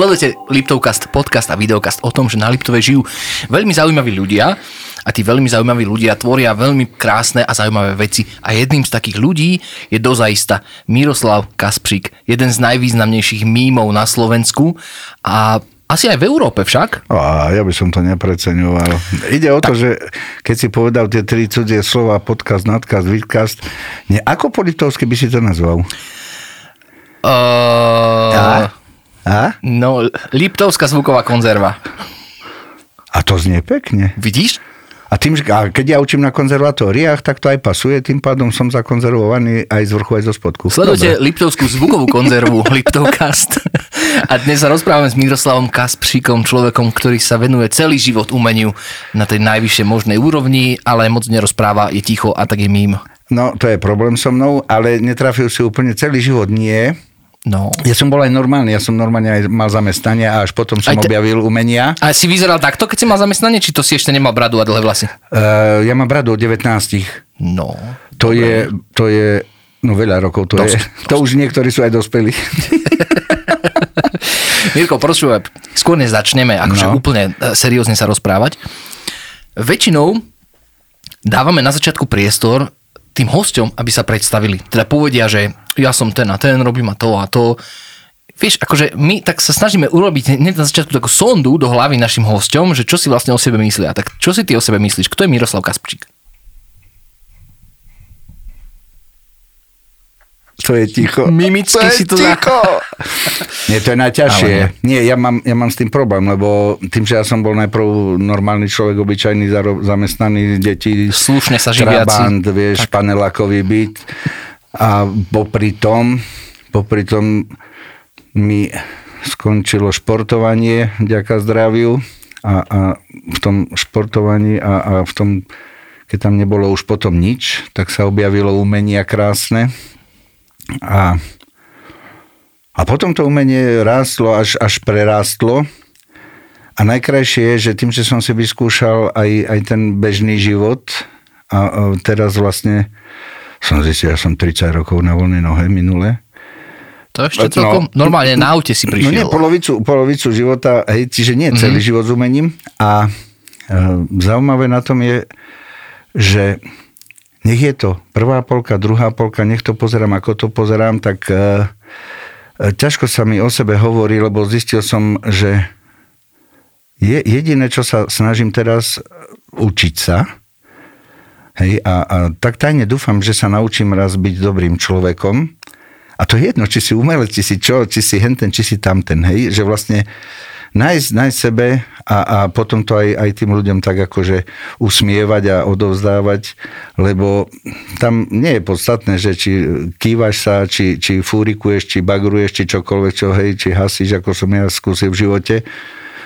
Sledujete Liptovcast, podcast a videokast o tom, že na Liptove žijú veľmi zaujímaví ľudia a tí veľmi zaujímaví ľudia tvoria veľmi krásne a zaujímavé veci a jedným z takých ľudí je dozaista Miroslav Kaspřík, jeden z najvýznamnejších mímov na Slovensku a asi aj v Európe však. A ja by som to nepreceňoval. Ide o to, že keď si povedal tie tri cudzie slova, podcast, nadcast, vidcast, ne, ako po litovsky by si to nazval? Uh, A? A? no, Liptovská zvuková konzerva. A to znie pekne. Vidíš? A, tým, a keď ja učím na konzervatóriách, tak to aj pasuje, tým pádom som zakonzervovaný aj z vrchu, aj zo spodku. Sledujte Liptovskú zvukovú konzervu Liptovcast. A dnes sa rozprávame s Miroslavom Kaspříkom, človekom, ktorý sa venuje celý život umeniu na tej najvyššej možnej úrovni, ale moc nerozpráva, je ticho a tak je mím. No, to je problém so mnou, ale netrafil si úplne celý život, nie. No. Ja som bol aj normálny, ja som normálne aj mal zamestnanie a až potom som Aj te- objavil umenia. A si vyzeral takto, keď si mal zamestnanie, či to si ešte nemal bradu a dlhé vlasy? Uh, ja mám bradu od 19. No. To je, to je, no veľa rokov to Dosť, je. To už niektorí sú aj dospelí. Mirko, prosím, skôr než začneme akože No. úplne e, seriózne sa rozprávať. Väčšinou dávame na začiatku priestor tým hosťom, aby sa predstavili. Teda povedia, že ja som ten a ten, robím a to a to. Vieš, akože my tak sa snažíme urobiť hneď na začiatku takú sondu do hlavy našim hosťom, že čo si vlastne o sebe myslia. Tak čo si ty o sebe myslíš? Kto je Miroslav Kaspřík? To je ticho. Mimicky to je si to ticho. Nie, to je najťažšie. Ale Nie, ja mám, ja mám s tým problém, lebo tým, že ja som bol najprv normálny človek, obyčajný, zaro- zamestnaný, deti, Slušne sa živiaci. Trabant, vieš, tak. panelákový byt. A popri tom, popri tom mi skončilo športovanie, ďaká zdraviu. A, a v tom športovaní a, a v tom, keď tam nebolo už potom nič, tak sa objavilo umenia krásne. A, a potom to umenie rástlo, až, až prerástlo. A najkrajšie je, že tým, že som si vyskúšal aj, aj ten bežný život a, a teraz vlastne som zistil, ja som 30 rokov na voľnej nohe minule. To ešte No. celkom normálne na aute si No prišiel. nie, polovicu, polovicu života, hej, čiže nie celý mm-hmm. život s umením. A e, zaujímavé na tom je, že nech je to prvá polka, druhá polka, nech to pozerám, ako to pozerám, tak e, e, ťažko sa mi o sebe hovorí, lebo zistil som, že je jediné, čo sa snažím teraz e, učiť sa, Hej, a, a tak tajne dúfam, že sa naučím raz byť dobrým človekom. A to je jedno, či si umelec, či si čo, či si henten, či si tamten, hej, že vlastne nájsť, nájsť sebe a, a potom to aj, aj tým ľuďom tak akože usmievať a odovzdávať, lebo tam nie je podstatné, že či kývaš sa, či, či fúrikuješ, či bagruješ, či čokoľvek, čo hej, či hasíš, ako som ja skúsil v živote.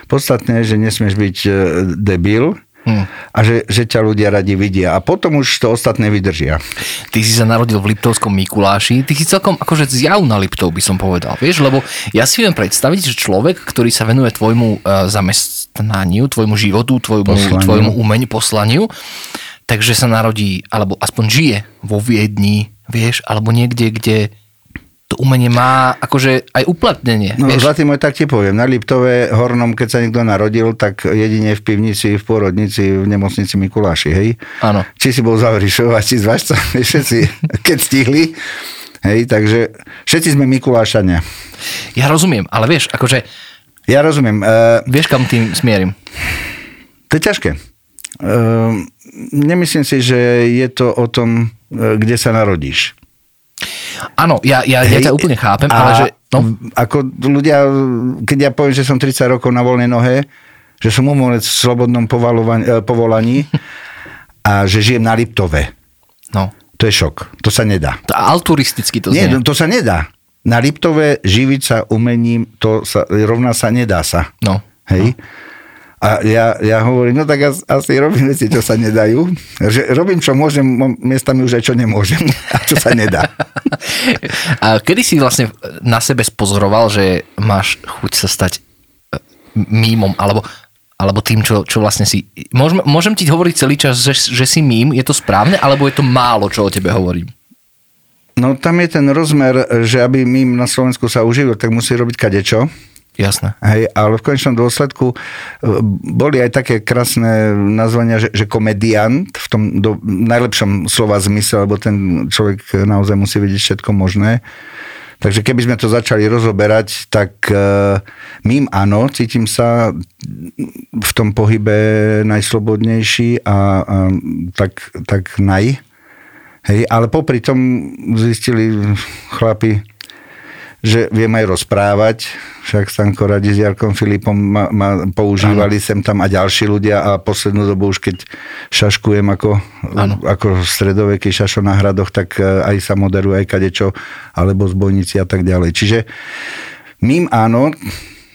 Podstatné je, že nesmieš byť e, debil, Hmm. A že, že ťa ľudia radi vidia. A potom už to ostatné vydržia. Ty si sa narodil v Liptovskom Mikuláši, ty si celkom akože zjav na Liptov by som povedal, vieš, lebo ja si viem predstaviť, že človek, ktorý sa venuje tvojmu uh, zamestnaniu, tvojmu životu, tvojmu, Poslaniu. tvojmu umeniu, poslaniu, takže sa narodí, alebo aspoň žije vo Viedni, vieš, alebo niekde, kde to umenie má akože aj uplatnenie, No, vieš. zlatý môj, tak ti poviem. Na Liptove Hornom, keď sa niekto narodil, tak jedine v pivnici, v pôrodnici, v nemocnici Mikuláši, hej? Áno. Či si bol zavrišovať, či zvažca, všetci, keď stihli. Hej, takže všetci sme Mikulášania. Ja rozumiem, ale vieš, akože, Ja rozumiem. Uh, vieš kam tým smierim. to je ťažké. Uh, nemyslím si, že je to o tom, uh, kde sa narodíš. Áno, ja, ja, ja ťa úplne chápem, ale že... No, Ako ľudia, keď ja poviem, že som 30 rokov na voľnej nohe, že som umelec v slobodnom eh, povolaní a že žijem na Liptove. no. To je šok. To sa nedá. To altruisticky to Nie, znie. no, to sa nedá. Na Liptove živiť sa umením, to sa, rovná sa, nedá sa. No. Hej? A ja, ja hovorím, no tak as- asi robím veci, čo sa nedajú. Že robím, čo môžem, miestami už aj čo nemôžem. A čo sa nedá. A kedy si vlastne na sebe spozoroval, že máš chuť sa stať e, mímom, alebo, alebo tým, čo, čo vlastne si... Môžem, môžem ti hovoriť celý čas, že, že si mím, je to správne, alebo je to málo, čo o tebe hovorím? No tam je ten rozmer, že aby mým na Slovensku sa uživil, tak musí robiť kadečo. Jasné. Hej, ale v konečnom dôsledku e, boli aj také krásne nazvania, že, že komediant v tom do, najlepšom slova zmysle, lebo ten človek naozaj musí vedieť všetko možné. Takže keby sme to začali rozoberať, tak uh, mým áno, cítim sa v tom pohybe najslobodnejší a, a tak, tak naj. Hej, ale popri tom zistili chlapi, že viem aj rozprávať, však Stanko Radi s Jarkom Filipom ma, ma používali ano. sem tam a ďalší ľudia a poslednú dobu už keď šaškujem ako, ako stredoveký šašo na hradoch, tak e, aj sa moderuje aj kadečo, alebo zbojníci a tak ďalej. Čiže mým áno,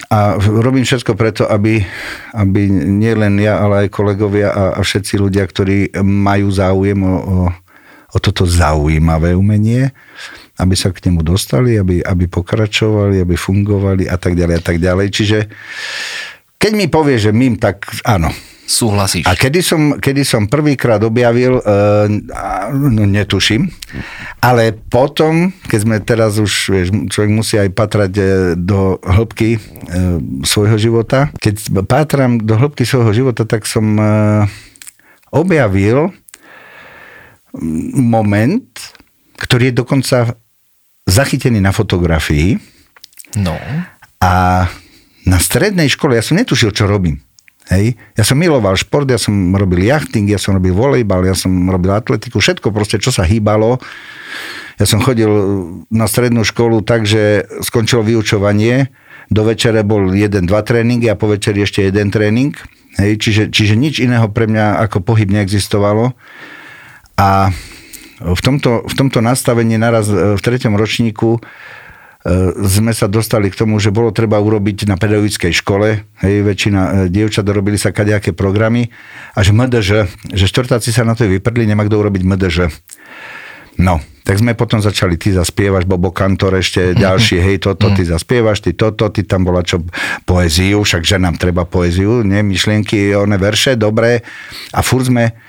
a robím všetko preto, aby, aby nie len ja, ale aj kolegovia a, a všetci ľudia, ktorí majú záujem o, o, o toto zaujímavé umenie, aby sa k nemu dostali, aby, aby pokračovali, aby fungovali a tak ďalej a tak ďalej. Čiže keď mi povie, že mým, tak áno. Súhlasíš. A kedy som, kedy som prvýkrát objavil, uh, no netuším, ale potom, keď sme teraz už, vieš, človek musí aj patrať e, do hĺbky uh, svojho života. Keď pátram do hĺbky svojho života, tak som uh, objavil moment, ktorý je dokonca zachytený na fotografii. No. A na strednej škole ja som netušil, čo robím. Hej. Ja som miloval šport, ja som robil jachting, ja som robil volejbal, ja som robil atletiku, všetko proste, čo sa hýbalo. Ja som chodil na strednú školu tak, že skončilo vyučovanie, do večere bol jeden, dva tréningy a po večeri ešte jeden tréning. Hej. Čiže, čiže nič iného pre mňa ako pohyb neexistovalo. A v tomto, v tomto nastavení naraz e, v treťom ročníku e, sme sa dostali k tomu, že bolo treba urobiť na pedagogickej škole, hej, väčšina e, dievčat dorobili sa kadejaké programy a že MDŽ, že štvrtáci sa na to vyprdli, nemá kto urobiť MDŽ. No, tak sme potom začali, ty zaspievaš, Bobo Kantor ešte ďalší, hej, toto, ty zaspievaš, ty toto, ty tam bola čo, poéziu, však že nám treba poéziu, nie, myšlienky, one verše, dobré. A furt sme,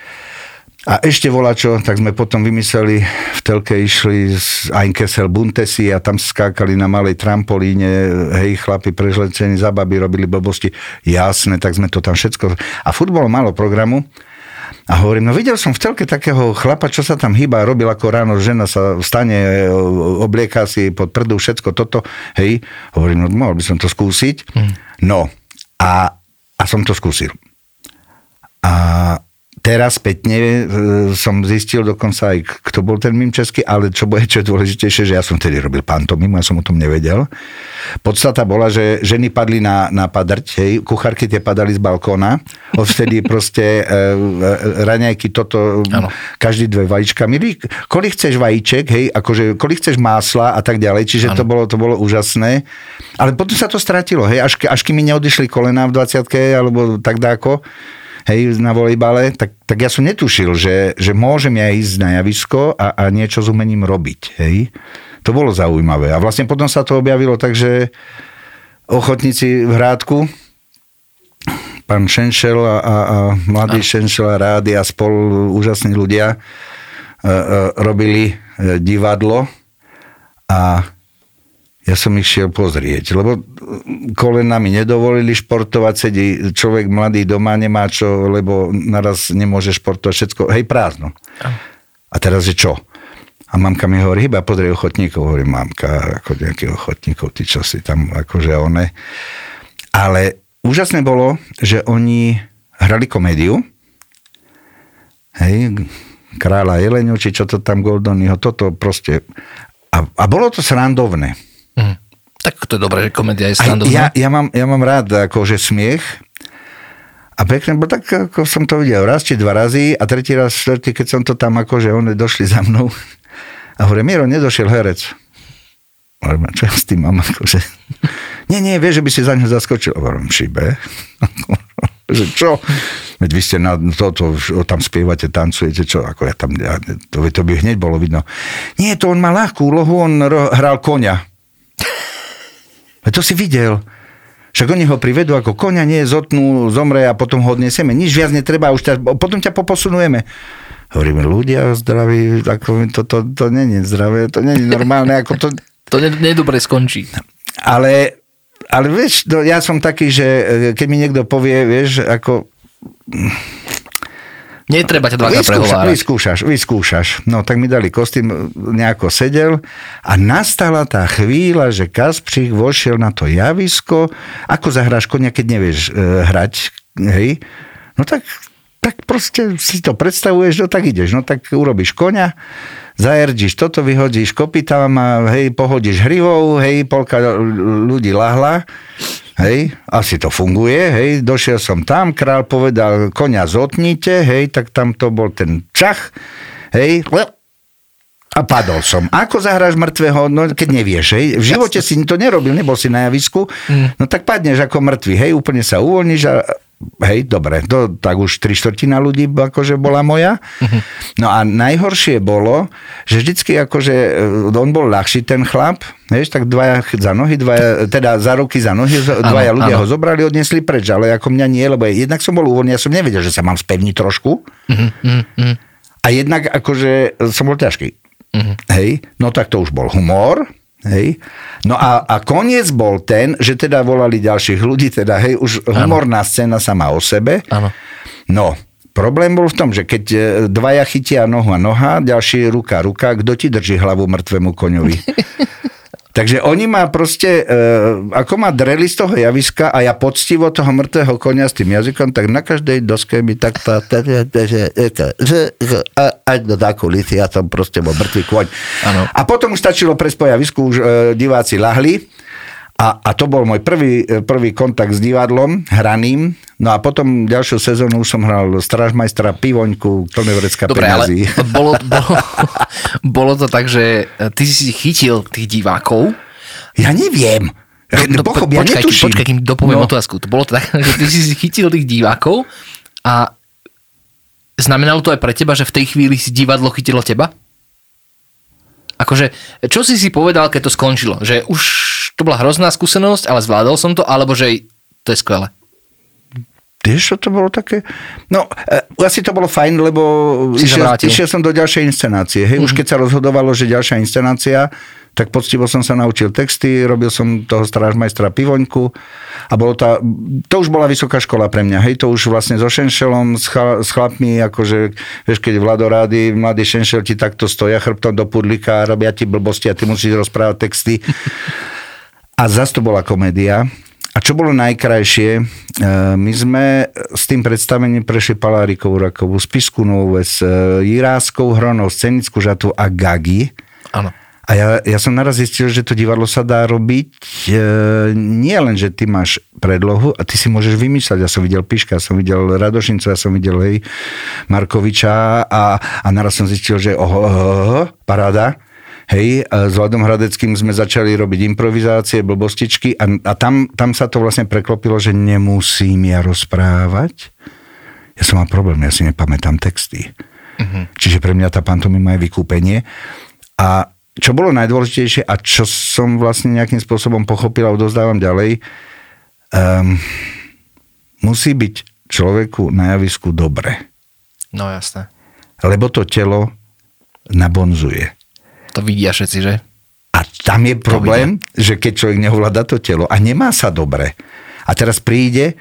a ešte čo, tak sme potom vymysleli, v telke išli z Einkessel Buntesi a tam skákali na malej trampolíne, hej, chlapi prežlecení za baby, robili blbosti. Jasné, tak sme to tam všetko... A futbol malo programu, a hovorím, no videl som v telke takého chlapa, čo sa tam hýba, robil ako ráno, žena sa vstane, oblieka si pod prdu, všetko toto, hej. Hovorím, no mohol by som to skúsiť. Mm. No, a, a som to skúsil. A teraz spätne e, som zistil dokonca aj, kto bol ten mým český, ale čo bude čo je dôležitejšie, že ja som tedy robil pantomimu, ja som o tom nevedel. Podstata bola, že ženy padli na, na padrť, hej, kuchárky tie padali z balkóna, odvtedy proste e, e, raňajky toto, ano. každý dve vajíčka. Milí, kolik chceš vajíček, hej, akože kolik chceš másla a tak ďalej, čiže to bolo, to bolo úžasné. Ale potom sa to stratilo, hej, až, až kým mi neodišli kolená v 20 alebo tak dáko, hej, na volejbale, tak, tak ja som netušil, že, že môžem ja ísť na javisko a, a niečo s umením robiť. Hej. To bolo zaujímavé. A vlastne potom sa to objavilo tak, že ochotníci v Hrádku, pán Šenšel a, a, a mladý a. Šenšel a Rády a spolu úžasní ľudia e, e, robili e, divadlo a ja som ich šiel pozrieť, lebo kolena mi nedovolili športovať, sedí človek mladý doma, nemá čo, lebo naraz nemôže športovať všetko, hej, prázdno. A teraz je čo? A mamka mi hovorí, iba pozrie ochotníkov, hovorí mamka, ako nejakých ochotníkov, ty čo si tam, akože one. Ale úžasné bolo, že oni hrali komédiu, hej, kráľa Jeleniu, či čo to tam Goldonyho, toto proste. A, a bolo to srandovné. Tak to je dobré, že komédia je srandovná. Ja, ja, mám, ja mám rád akože smiech a pekne, bo tak ako som to videl raz či dva razy a tretí raz, štvrtý, keď som to tam akože oni došli za mnou a hovorím, Miro, nedošiel herec. Hovorím, čo ja s tým mám akože... Nie, nie, vieš, že by si za ňu zaskočil. Hovorím, šibe. že čo? Veď vy ste na toto, tam spievate, tancujete, čo? Ako ja tam, ja, to, to by hneď bolo vidno. Nie, to on má ľahkú úlohu, on hral konia. To si videl. Však oni ho privedú ako konia, nie zotnú, zomre a potom ho odnesieme. Nič viac netreba, už ťa, potom ťa poposunujeme. Hovoríme, ľudia zdraví, ako to, to, to, to není zdravé, to není normálne. Ako to, to nedobre skončí. Ale ale vieš, no, ja som taký, že e, keď mi niekto povie, vieš, ako Netreba ťa dvakrát prehovárať. vyskúšaš, vyskúšaš. No tak mi dali kostým, nejako sedel a nastala tá chvíľa, že Kaspřík vošiel na to javisko. Ako zahráš konia, keď nevieš e, hrať, hej? No tak, tak proste si to predstavuješ, no tak ideš, no tak urobíš konia, zaerdíš toto, vyhodíš kopytám a hej, pohodíš hrivou, hej, polka ľudí lahla, hej, asi to funguje, hej, došiel som tam, král povedal, konia zotnite, hej, tak tam to bol ten čach, hej, a padol som. Ako zahráš mŕtvého, no keď nevieš, hej? V živote si to nerobil, nebol si na javisku, no tak padneš ako mŕtvy, hej, úplne sa uvoľníš a hej, dobre, to, tak už tri štvrtina ľudí akože bola moja. No a najhoršie bolo, že vždycky akože e, on bol ľahší ten chlap, vieš, tak dvaja za nohy, dvaja, teda za ruky za nohy, dvaja Áno, ľudia áno. ho zobrali, odnesli preč, ale ako mňa nie, lebo jednak som bol uvoľnený, ja som nevedel, že sa mám spevniť trošku. A jednak akože som bol ťažký. Hej, no tak to už bol humor, Hej. No a, a koniec bol ten, že teda volali ďalších ľudí, teda hej, už humorná scéna sama o sebe. Áno. No, problém bol v tom, že keď e, dvaja chytia nohu a noha, ďalší ruka ruka, kto ti drží hlavu mŕtvemu koňovi? Takže oni ma proste, e, ako ma dreli z toho javiska a ja poctivo toho mŕtvého konia s tým jazykom, tak na každej doske mi tak to, aj do takú lisi, ja som proste bol mŕtvý koň. A potom už stačilo presť po javisku, už e, diváci lahli a, a to bol môj prvý, e, prvý kontakt s divadlom, hraným. No a potom ďalšiu sezónu už som hral Strážmajstra, Pivoňku, Plnovrecka Dobre, ale bolo, bolo, bolo to tak, že ty si chytil tých divákov. Ja neviem. No, Pochop, ja počkaj, netuším. počkaj, kým dopoviem No. otázku. To bolo to tak, že ty si chytil tých divákov a znamenalo to aj pre teba, že v tej chvíli si divadlo chytilo teba? Akože, čo si si povedal, keď to skončilo? Že už to bola hrozná skúsenosť, ale zvládol som to, alebo že to je skvelé? Vieš, čo to bolo také? No, e, asi to bolo fajn, lebo išiel, išiel som do ďalšej inscenácie. Hej, už keď sa rozhodovalo, že ďalšia inscenácia, tak poctivo som sa naučil texty, robil som toho strážmajstra Pivoňku a bolo to, to už bola vysoká škola pre mňa. Hej, to už vlastne so Šenšelom, s, chal, s chlapmi, akože, vieš, keď Vladorády, mladý Šenšel ti takto stoja chrbtom do pudlika a robia ti blbosti a ty musíš rozprávať texty. A zase to bola komédia. A čo bolo najkrajšie, e, my sme s tým predstavením prešli Palárikovú rakovú, Spisku Novú Ves, e, Jiráskou hronou, Scenickú žatu a Gagi. Áno. A ja, ja som naraz zistil, že to divadlo sa dá robiť e, nie len, že ty máš predlohu a ty si môžeš vymýšľať. Ja som videl Piška, ja som videl Radošinca, ja som videl hej, Markoviča a, a naraz som zistil, že oho, oho, oho paráda. Hej, s Vladom Hradeckým sme začali robiť improvizácie, blbostičky a, a tam, tam sa to vlastne preklopilo, že nemusím ja rozprávať. Ja som mal problém, ja si nepamätám texty. Uh-huh. Čiže pre mňa tá pantomima je vykúpenie. A čo bolo najdôležitejšie a čo som vlastne nejakým spôsobom pochopil a odozdávam ďalej, um, musí byť človeku na javisku dobre. No jasné. Lebo to telo nabonzuje. To vidia všetci, že? A tam je problém, že keď človek neovláda to telo a nemá sa dobre a teraz príde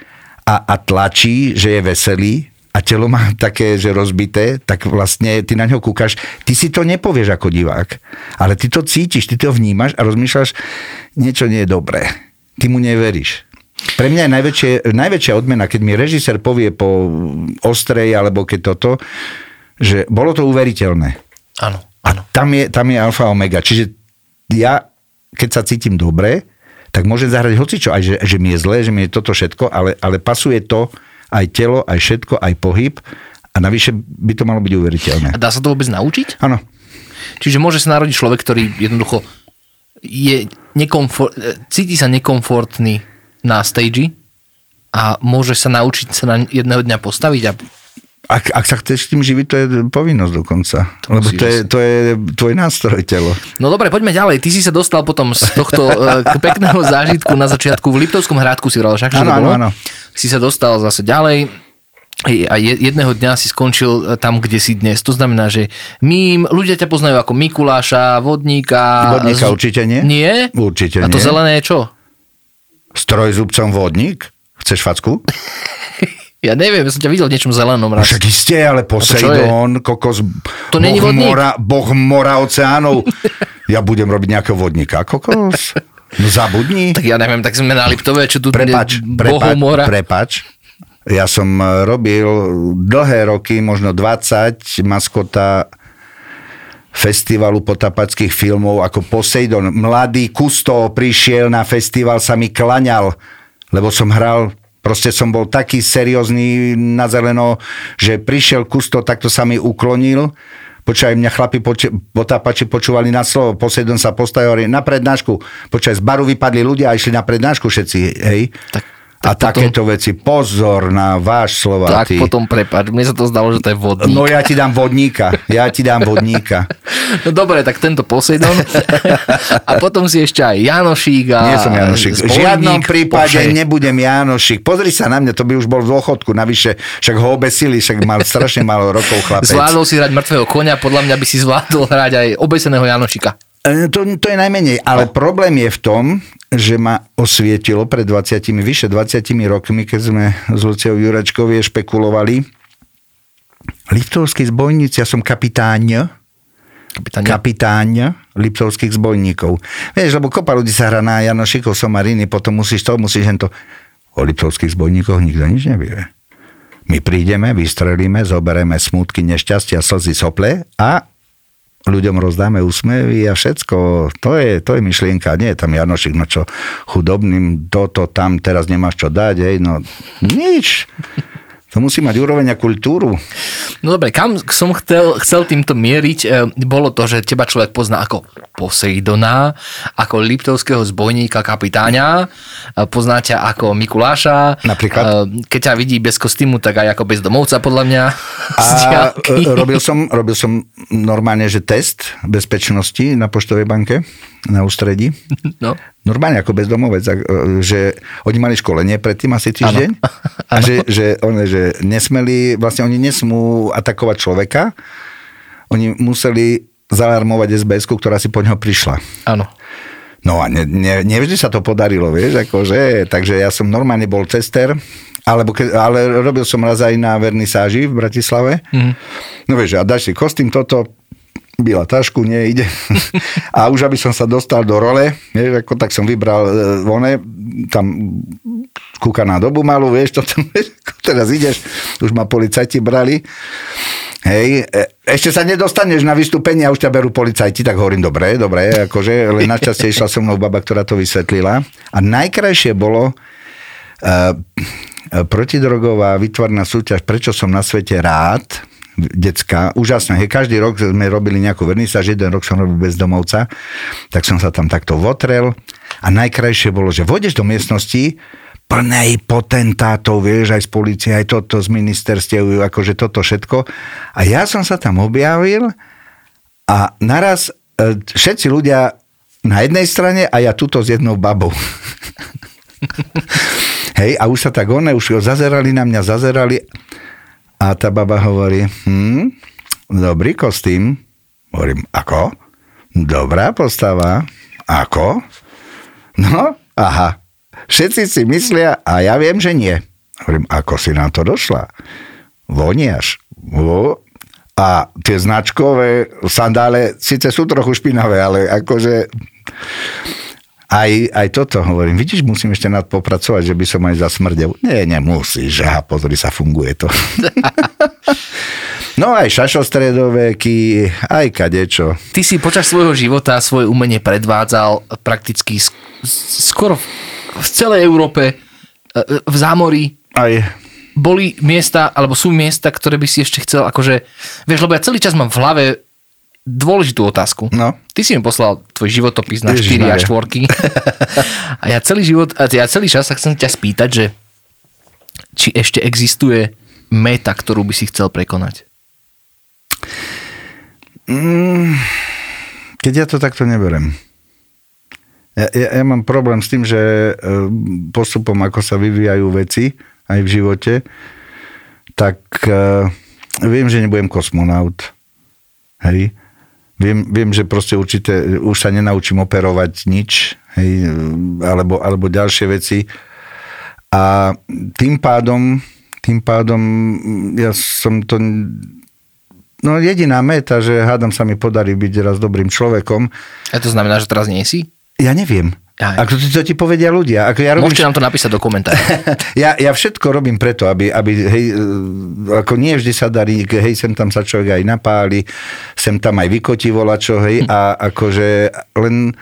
a, a tlačí, že je veselý a telo má také, že rozbité, tak vlastne ty na ňo kúkaš, ty si to nepovieš ako divák, ale ty to cítiš, ty to vnímaš a rozmýšľaš, niečo nie je dobré. Ty mu neveríš. Pre mňa je najväčšie, najväčšia odmena, keď mi režisér povie po ostrej alebo keď toto, že bolo to uveriteľné. Áno. A tam je, tam je alfa omega. Čiže ja, keď sa cítim dobre, tak môžem zahrať hocičo, aj že, že mi je zlé, že mi je toto všetko, ale, ale pasuje to aj telo, aj všetko, aj pohyb a navyše by to malo byť uveriteľné. A dá sa to vôbec naučiť? Áno. Čiže môže sa narodiť človek, ktorý jednoducho je nekomfort, cíti sa nekomfortný na stage a môže sa naučiť sa na jedného dňa postaviť a Ak, ak sa chceš tým živiť, to je povinnosť dokonca. To Lebo to je, to je tvoj nástroj telo. No dobre, poďme ďalej. Ty si sa dostal potom z tohto k pekného zážitku na začiatku v Liptovskom hrádku si hral, však Áno, áno, áno. Si sa dostal zase ďalej a je- jedného dňa si skončil eh, tam, kde si dnes. To znamená, že mým, ľudia ťa poznajú ako Mikuláša, Vodníka. Vodníka z- určite nie. Nie? Určite A to nie. zelené je čo? S trojzubcom vodník? Chceš facku? Ja neviem, ja som ťa videl v niečom zelenom No raz. však isté, ale Poseidon, kokos, To není boh, vodník? mora, boh mora oceánov. ja budem robiť nejakého vodníka, kokos. No zabudni. Tak ja neviem, tak sme na Liptove, čo tu Prepač, prepač, mora. prepač. Ja som e, robil dlhé roky, možno 20, maskota festivalu potapackých filmov ako Poseidon. Mladý Kusto prišiel na festival, sa mi klaňal, lebo som hral Proste som bol taký seriózny na zeleno, že prišiel Kusto, takto sa mi uklonil. Počkaj, mňa chlapi poč- potápači počúvali na slovo. Poseidon sa postavil hovorí, na prednášku. Počkaj, z baru vypadli ľudia a išli na prednášku všetci, hej? Tak- a tak potom- takéto veci. Pozor na váš slova. Tak potom prepač, mne sa to zdalo, že to je vodník. No ja ti dám vodníka. Ja ti dám vodníka. No dobre, tak tento Poseidon. a potom si ešte aj Janošík a... Nie som Janošik. V žiadnom prípade Bože. nebudem Janošik. Pozri sa na mňa, to by už bol v dôchodku. Navyše, však ho obesili, však mal strašne málo rokov chlapec. Zvládol si hrať mŕtvého konia, podľa mňa by si zvládol hrať aj obeseného Janošika. E, To, to je najmenej, ale problém je v tom, že ma osvietilo pred 20, vyše 20 rokmi, keď sme s Luciou Jurečkovie špekulovali. Liptovskí zbojníci, ja som kapitáň, Kapitán, kapitáň Liptovských zbojníkov. Vieš, lebo kopa ľudí sa hrá na Janošikov, Somariny, potom musíš to, musíš hento. O Liptovských zbojníkoch nikto nič nevie. My prídeme, vystrelíme, zoberieme smutky, nešťastia, slzy, sople a ľuďom rozdáme úsmevy a všetko. To je, to je myšlienka, nie je tam Janošik, no čo, chudobným, toto, tam, teraz nemáš čo dať, hej, no nič. To musí mať úroveň a kultúru. No dobre, kam som chcel, chcel týmto mieriť, e, bolo to, že teba človek pozná ako Poseidona, ako Liptovského zbojníka kapitáňa, e, pozná ťa ako Mikuláša. Napríklad? E, Keď ťa vidí bez kostýmu, tak aj ako bezdomovca, podľa mňa. A robil som, robil som normálne, že test bezpečnosti na poštovej banke na ústredí. No. Normálne ako bezdomovec, e, že oni mali školenie predtým asi týždeň a že, že, one, že nesmeli, vlastne oni nesmú atakovať človeka, oni museli zalarmovať sbs ktorá si po ňoho prišla. Áno. No a ne, ne, nevždy sa to podarilo, vieš, akože, takže ja som normálne bol cester, alebo ke, ale robil som raz aj na vernisáži v Bratislave. Mm. No vieš, a dáš si kostým toto, byla tašku, nie, ide. A už aby som sa dostal do role, vieš, ako tak som vybral e, one, tam kúkaná dobu malú, vieš, to tam, teraz ideš, už ma policajti brali. Hej, e, ešte sa nedostaneš na vystúpenie a už ťa berú policajti, tak hovorím, dobre, dobre, akože, len našťastie išla so mnou baba, ktorá to vysvetlila. A najkrajšie bolo uh, protidrogová vytvorná súťaž, prečo som na svete rád, decka, úžasné. Hej, každý rok sme robili nejakú vernisáž, jeden rok som robil bezdomovca, tak som sa tam takto votrel a najkrajšie bolo, že vôjdeš do miestnosti, plnej potentátov, vieš, aj z policie, aj toto z ministerstiev, akože toto všetko. A ja som sa tam objavil a naraz e, všetci ľudia na jednej strane a ja tuto s jednou babou. Hej, a už sa tak one, už zazerali na mňa, zazerali a tá baba hovorí, hm, dobrý kostým. Hovorím, ako? Dobrá postava. Ako? No, aha. Všetci si myslia a ja viem, že nie. Hovorím, ako si na to došla? Voniaš. O, a tie značkové sandále síce sú trochu špinavé, ale akože aj, aj toto hovorím. Vidíš, musím ešte nad popracovať, že by som aj zasmrdel. Nie, nemusíš. Aha, pozri sa, funguje to. no aj šašostredoveky, aj kadečo. Ty si počas svojho života svoje umenie predvádzal prakticky sk- skoro v, v celej Európe, e, v zámorí. Aj Boli miesta, alebo sú miesta, ktoré by si ešte chcel, akože, vieš, lebo ja celý čas mám v hlave dôležitú otázku. No. Ty si mi poslal tvoj životopis na 4 a Ježišmaria. 4. a ja celý život, ja celý čas sa chcem ťa spýtať, že či ešte existuje meta, ktorú by si chcel prekonať. keď ja to takto neberem. Ja, ja, ja mám problém s tým, že e, postupom, ako sa vyvíjajú veci aj v živote, tak uh, viem, že nebudem kosmonaut. Hej. Viem, viem, že proste určite už sa nenaučím operovať nič. hej, alebo, alebo ďalšie veci. A tým pádom, tým pádom ja som to No jediná meta, že hádam sa mi podarí byť raz dobrým človekom. A to znamená, že teraz nie si? Ja neviem. Aj. Ako to, ti povedia ľudia. Ako ja robím... Môžete nám to napísať do komentára. ja, ja všetko robím preto, aby, aby hej, e, ako nie vždy sa darí, hej, sem tam sa človek aj napáli, sem tam aj vykotí volačo, hej, a akože len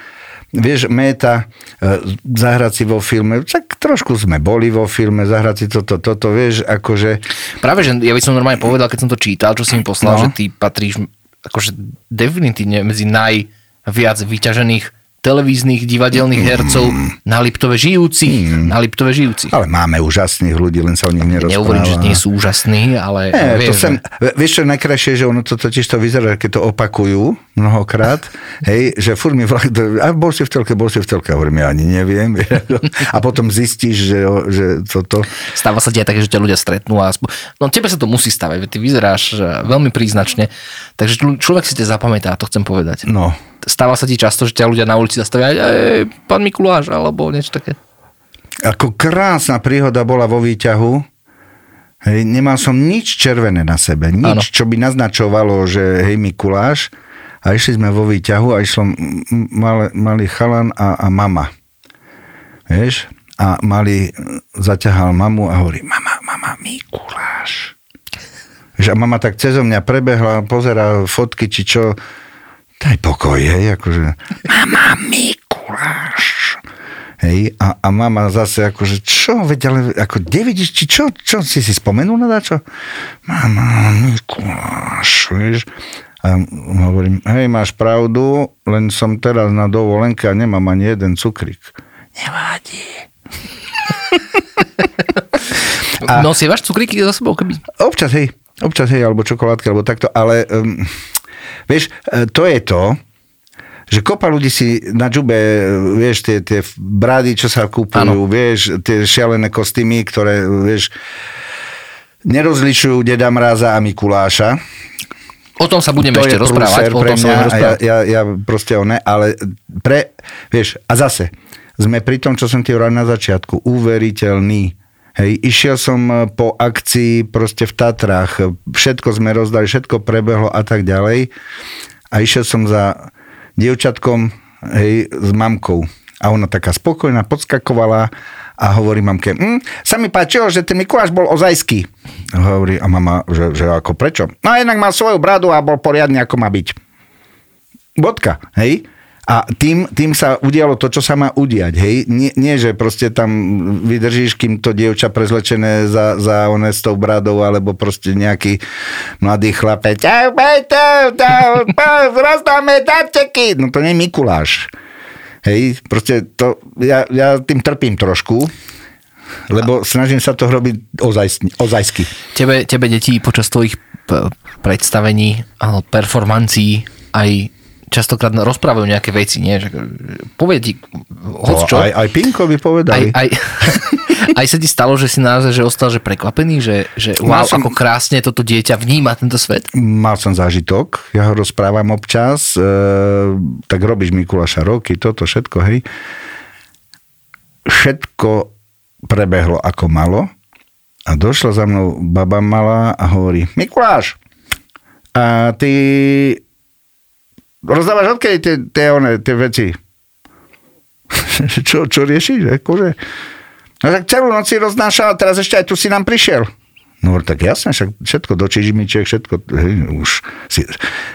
vieš, méta, e, zahrať si vo filme, tak trošku sme boli vo filme, zahrať si toto, toto, vieš, akože... Práve, že ja by som normálne povedal, keď som to čítal, čo si mi poslal, no. že ty patríš akože definitívne medzi najviac vyťažených televíznych divadelných hercov na Liptove žijúcich. Mm. Na Liptove žijúcich. Ale máme úžasných ľudí, len sa o nich nerozpráva. Nehovorím, že nie sú úžasní, ale... Nie, vieš, to sem, že... vieš, čo je najkrajšie, že ono to totiž to vyzerá, keď to opakujú mnohokrát, hej, že furt mi vlak, a bol si v telke, bol si v telke, hovorím, ja ani neviem. a potom zistíš, že, že toto... Stáva sa ti aj také, že ťa ľudia stretnú a... No tebe sa to musí stavať, ty vyzeráš veľmi príznačne, takže človek si ťa zapamätá, to chcem povedať. No, stáva sa ti často, že ťa ľudia na ulici zastavia, aj pán Mikuláš, alebo niečo také? Ako krásna príhoda bola vo výťahu. Hej, nemal som nič červené na sebe, nič, ano. čo by naznačovalo, že hej Mikuláš. A išli sme vo výťahu a išlo malý, malý chalan a, a mama. Vieš? A malý zaťahal mamu a hovorí, mama, mama, Mikuláš. Vieš, a mama tak cez mňa prebehla, pozera fotky, či čo, daj pokoj, hej, akože, mama Mikuláš. Hej, a, a mama zase akože, čo, veď, ale ako nevidíš, či čo, čo si si spomenul na dačo? Mama Mikuláš, vieš. A hovorím, hej, máš pravdu, len som teraz na dovolenke a nemám ani jeden cukrik. Nevadí. a, Nosievaš cukriky za sebou? Keby... Občas, hej. Občas, hej, alebo čokoládky, alebo takto, ale um, Vieš, e, to je to, že kopa ľudí si na džube, e, vieš, tie, tie brady, čo sa kúpujú, ano. vieš, tie šialené kostýmy, ktoré, vieš, nerozlišujú Deda Mráza a Mikuláša. O tom sa budeme to ešte rozprávať. Mňa, a ja, ja, ja proste o ne, ale pre, vieš, a zase, sme pri tom, čo som ti hovoril na začiatku, uveriteľný Hej, išiel som e, po akcii proste v Tatrách, všetko sme rozdali, všetko prebehlo a tak ďalej. A išiel som za dievčatkom, hej, s mamkou. A ona taká spokojná, podskakovala a hovorí mamke, hm, sa mi páčilo, že ten Mikuláš bol ozajský. A hovorí, a mama, že, že ako prečo? No jednak mal svoju bradu a bol poriadny, ako má byť. Bodka, hej? A tým, tým sa udialo to, čo sa má udiať. Hej? Nie, nie, že proste tam vydržíš, kým to dievča prezlečené za, za one s tou bradou, alebo proste nejaký mladý chlapec. Rozdáme darčeky. No to nie je Mikuláš. Hej, proste to, ja, ja tým trpím trošku, lebo snažím sa to robiť ozajsky. Tebe, tebe deti počas tvojich predstavení alebo performancií aj častokrát rozprávajú nejaké veci, nie? Že, povie ti, hoď čo. No, aj, aj Pinko by povedali. Aj, aj, aj sa ti stalo, že si naozaj že ostal že prekvapený, že, že wow, som, ako krásne toto dieťa vníma tento svet? Mal som zážitok, ja ho rozprávam občas, e, tak robíš Mikuláša roky, toto všetko, hej. Všetko prebehlo ako malo a došla za mnou baba malá a hovorí, Mikuláš, a ty rozdávaš odkedy tie, tie, one, tie veci? čo, čo riešiš? Akože? No tak celú noc si roznášal a teraz ešte aj tu si nám prišiel. No tak jasne, však všetko do čižmičiek, všetko, hej, už si,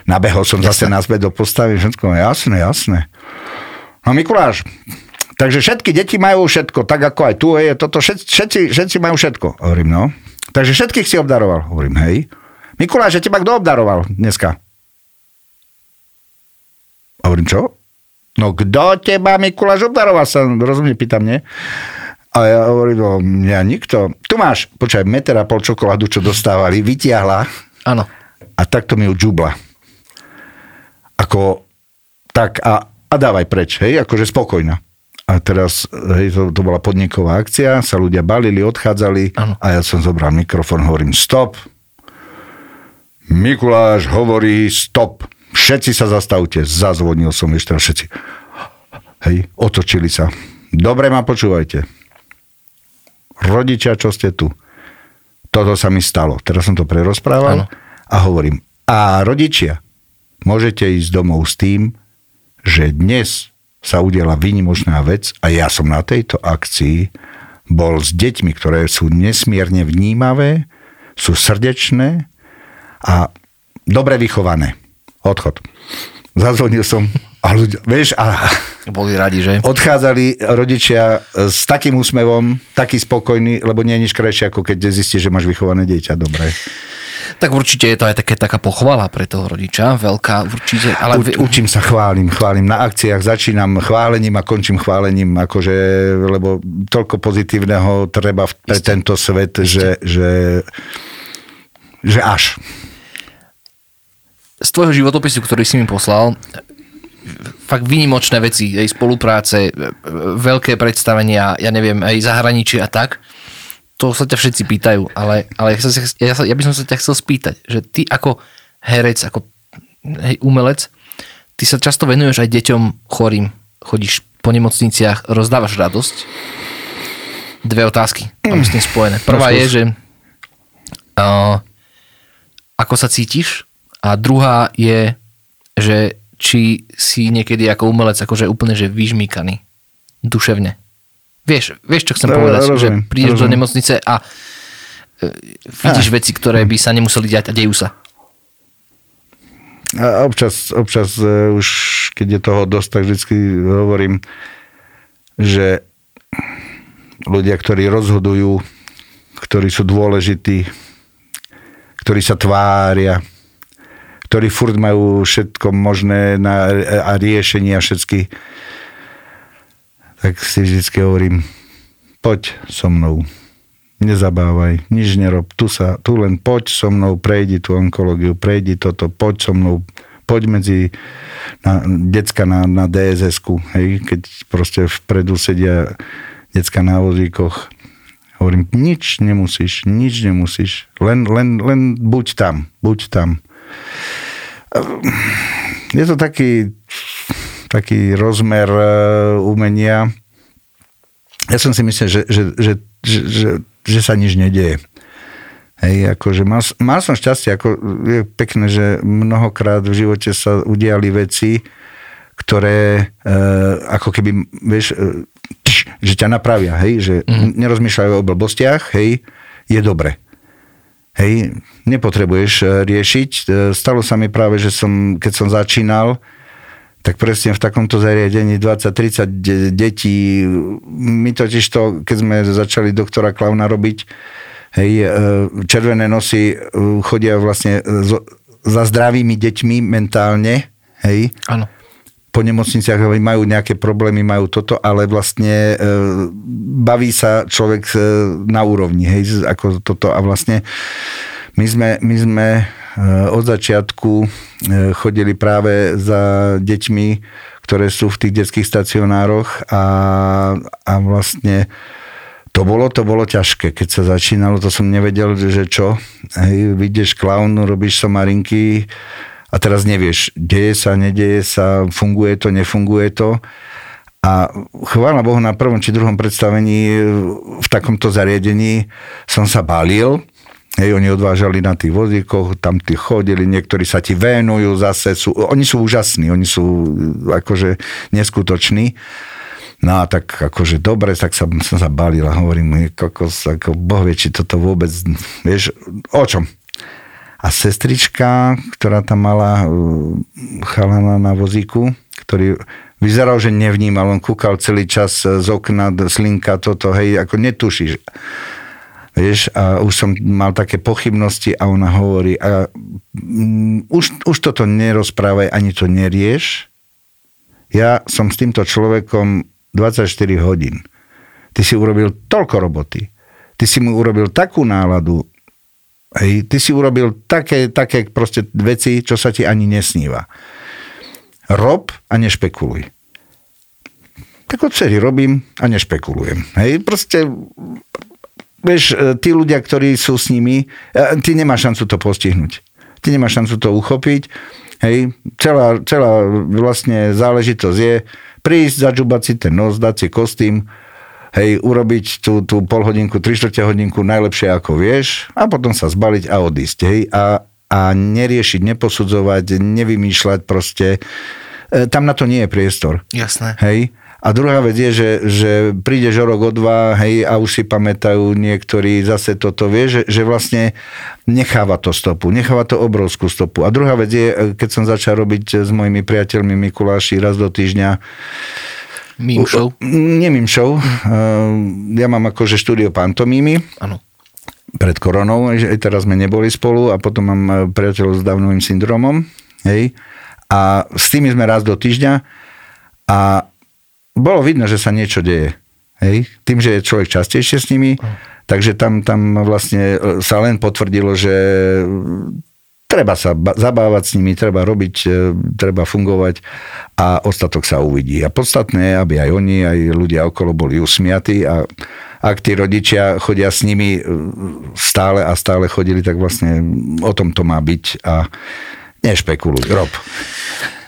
nabehol som jasne. zase naspäť do postavy, všetko, jasné, jasné. No Mikuláš, takže všetky deti majú všetko, tak ako aj tu je, toto, všetci, všetci majú všetko. Hovorím, no. Takže všetkých si obdaroval. Hovorím, hej. Mikuláš, že teba kto obdaroval dneska? A hovorím, čo? No kto teba, Mikuláš, obdaroval sa? Rozumne, pýtam, nie? A ja hovorím, no ja nikto. Tu máš, počkaj, meter a pol čokoládu, čo dostávali, vytiahla. Áno. A takto mi ju džubla. Ako, tak a, a dávaj preč, hej, akože spokojná. A teraz, hej, to, to bola podniková akcia, sa ľudia balili, odchádzali ano. a ja som zobral mikrofón, hovorím stop. Mikuláš hovorí stop. Všetci sa zastavte. Zazvonil som ešte všetci. Hej, otočili sa. Dobre ma počúvajte. Rodičia, čo ste tu? Toto sa mi stalo. Teraz som to prerozprával Áno. a hovorím. A rodičia, môžete ísť domov s tým, že dnes sa udiela výnimočná vec a ja som na tejto akcii bol s deťmi, ktoré sú nesmierne vnímavé, sú srdečné a dobre vychované. Odchod. Zazvonil som a ľudia, vieš, a Boli radi, že? odchádzali rodičia s takým úsmevom, taký spokojný, lebo nie je nič krajšie, ako keď zistíš, že máš vychované dieťa. Dobre. Tak určite je to aj také, taká pochvala pre toho rodiča, veľká určite. Ale U, učím sa, chválim, chválim. Na akciách začínam chválením a končím chválením, akože, lebo toľko pozitívneho treba pre tento svet, že, že, že až. Z tvojho životopisu, ktorý si mi poslal, fakt výnimočné veci, aj spolupráce, e, e, veľké predstavenia, ja neviem, aj zahraničie a tak, to sa ťa všetci pýtajú, ale, ale ja, sa, ja, sa, ja by som sa ťa chcel spýtať, že ty ako herec, ako hej, umelec, ty sa často venuješ aj deťom chorým, chodíš po nemocniciach, rozdávaš radosť. Dve otázky mám s tým spojené. Prvá je, že uh, ako sa cítiš a druhá je, že či si niekedy ako umelec akože úplne že vyžmýkaný duševne. Vieš, vieš, čo chcem No, povedať? rozumiem, že prídeš do rozumiem. nemocnice a e, vidíš veci, ktoré by sa nemuseli diať a dejú sa. A občas, občas e, už, keď je toho dosť, tak vždycky hovorím, že ľudia, ktorí rozhodujú, ktorí sú dôležití, ktorí sa tvária, ktorí furt majú všetko možné na, a riešenia všetky, tak si vždycky hovorím, poď so mnou, nezabávaj, nič nerob, tu, sa, tu len poď so mnou, prejdi tú onkológiu, prejdi toto, poď so mnou, poď medzi na, decka na, na DSS-ku, hej, keď proste vpredu sedia decka na vozíkoch. Hovorím, nič nemusíš, nič nemusíš, len, len, len buď tam, buď tam. Je to taký, taký rozmer e, umenia. Ja som si myslel, že, že, že, že, že, že sa nič nedieje. Hej, akože mal, mal som šťastie, ako je pekné, že mnohokrát v živote sa udiali veci, ktoré e, ako keby, vieš, e, tš, že ťa napravia, hej, že mm. nerozmýšľajú o blbostiach, hej, je dobre. Hej, nepotrebuješ e, riešiť. E, Stalo sa mi práve, že som, keď som začínal, tak presne v takomto zariadení 20-30 de- detí, my totiž to, keď sme začali doktora Klauna robiť, hej, e, červené nosy chodia vlastne za zdravými deťmi mentálne, hej, Áno. Po nemocniciach majú nejaké problémy, majú toto, ale vlastne e, baví sa človek e, na úrovni, hej, ako toto a vlastne my sme, my sme e, od začiatku e, chodili práve za deťmi, ktoré sú v tých detských stacionároch a, a vlastne to bolo, to bolo ťažké, keď sa začínalo, to som nevedel, že čo. Hej, vidieš klaun, robíš somarinky a teraz nevieš, deje sa, nedeje sa, funguje to, nefunguje to. A chvála Bohu, na prvom či druhom predstavení v takomto zariadení som sa balil, Hej, oni odvážali na tých vozíkoch, tam tí chodili, niektorí sa ti venujú, zase sú, oni sú úžasní, oni sú akože neskutoční. No a tak akože dobre, tak sa, som sa balil a hovorím, "Je kokos, ako boh vie, či toto vôbec, vieš, o čom? A sestrička, ktorá tam mala uh, chalana na vozíku, ktorý vyzeral, že nevnímal, on kúkal celý čas z okna, slinka, toto, hej, ako netušíš. Vieš, a už som mal také pochybnosti a ona hovorí, a, mm, už, už toto nerozprávaj, ani to nerieš. Ja som s týmto človekom 24 hodín. Ty si urobil toľko roboty. Ty si mu urobil takú náladu. Hej, ty si urobil také, také proste veci, čo sa ti ani nesníva. Rob a nešpekuluj. Tak odvtedy robím a nešpekulujem. Hej, proste vieš, e, tí ľudia, ktorí sú s nimi, e, ty nemáš šancu to postihnúť. Ty nemáš šancu to uchopiť. Hej, celá, celá vlastne záležitosť je prísť, začúbať si ten nos, dať si kostým, hej, urobiť tú, tú pol hodinku, tri hodinku najlepšie ako vieš a potom sa zbaliť a odísť, hej, a, a neriešiť, neposudzovať, nevymýšľať proste, e, tam na to nie je priestor. Jasné. Hej, a druhá vec je, že, že prídeš o rok, o dva, hej, a už si pamätajú niektorí zase toto, vie, že, že vlastne necháva to stopu, necháva to obrovskú stopu. A druhá vec je, keď som začal robiť s mojimi priateľmi Mikuláši raz do týždňa, Mím show? Nie mím show. Ja mám akože štúdio pantomímy. Áno. Pred koronou, aj teraz sme neboli spolu a potom mám e, priateľov s Downovým syndromom. Hej. A s tými sme raz do týždňa a bolo vidno, že sa niečo deje. Hej? Tým, že je človek častejšie s nimi, takže tam, tam vlastne e, sa len potvrdilo, že treba sa zabávať s nimi, treba robiť, e, treba fungovať a ostatok sa uvidí. A podstatné je, aby aj oni, aj ľudia okolo boli usmiatí a ak tí rodičia chodia s nimi e, stále a stále chodili, tak vlastne o tom to má byť a nešpekuluj, rob.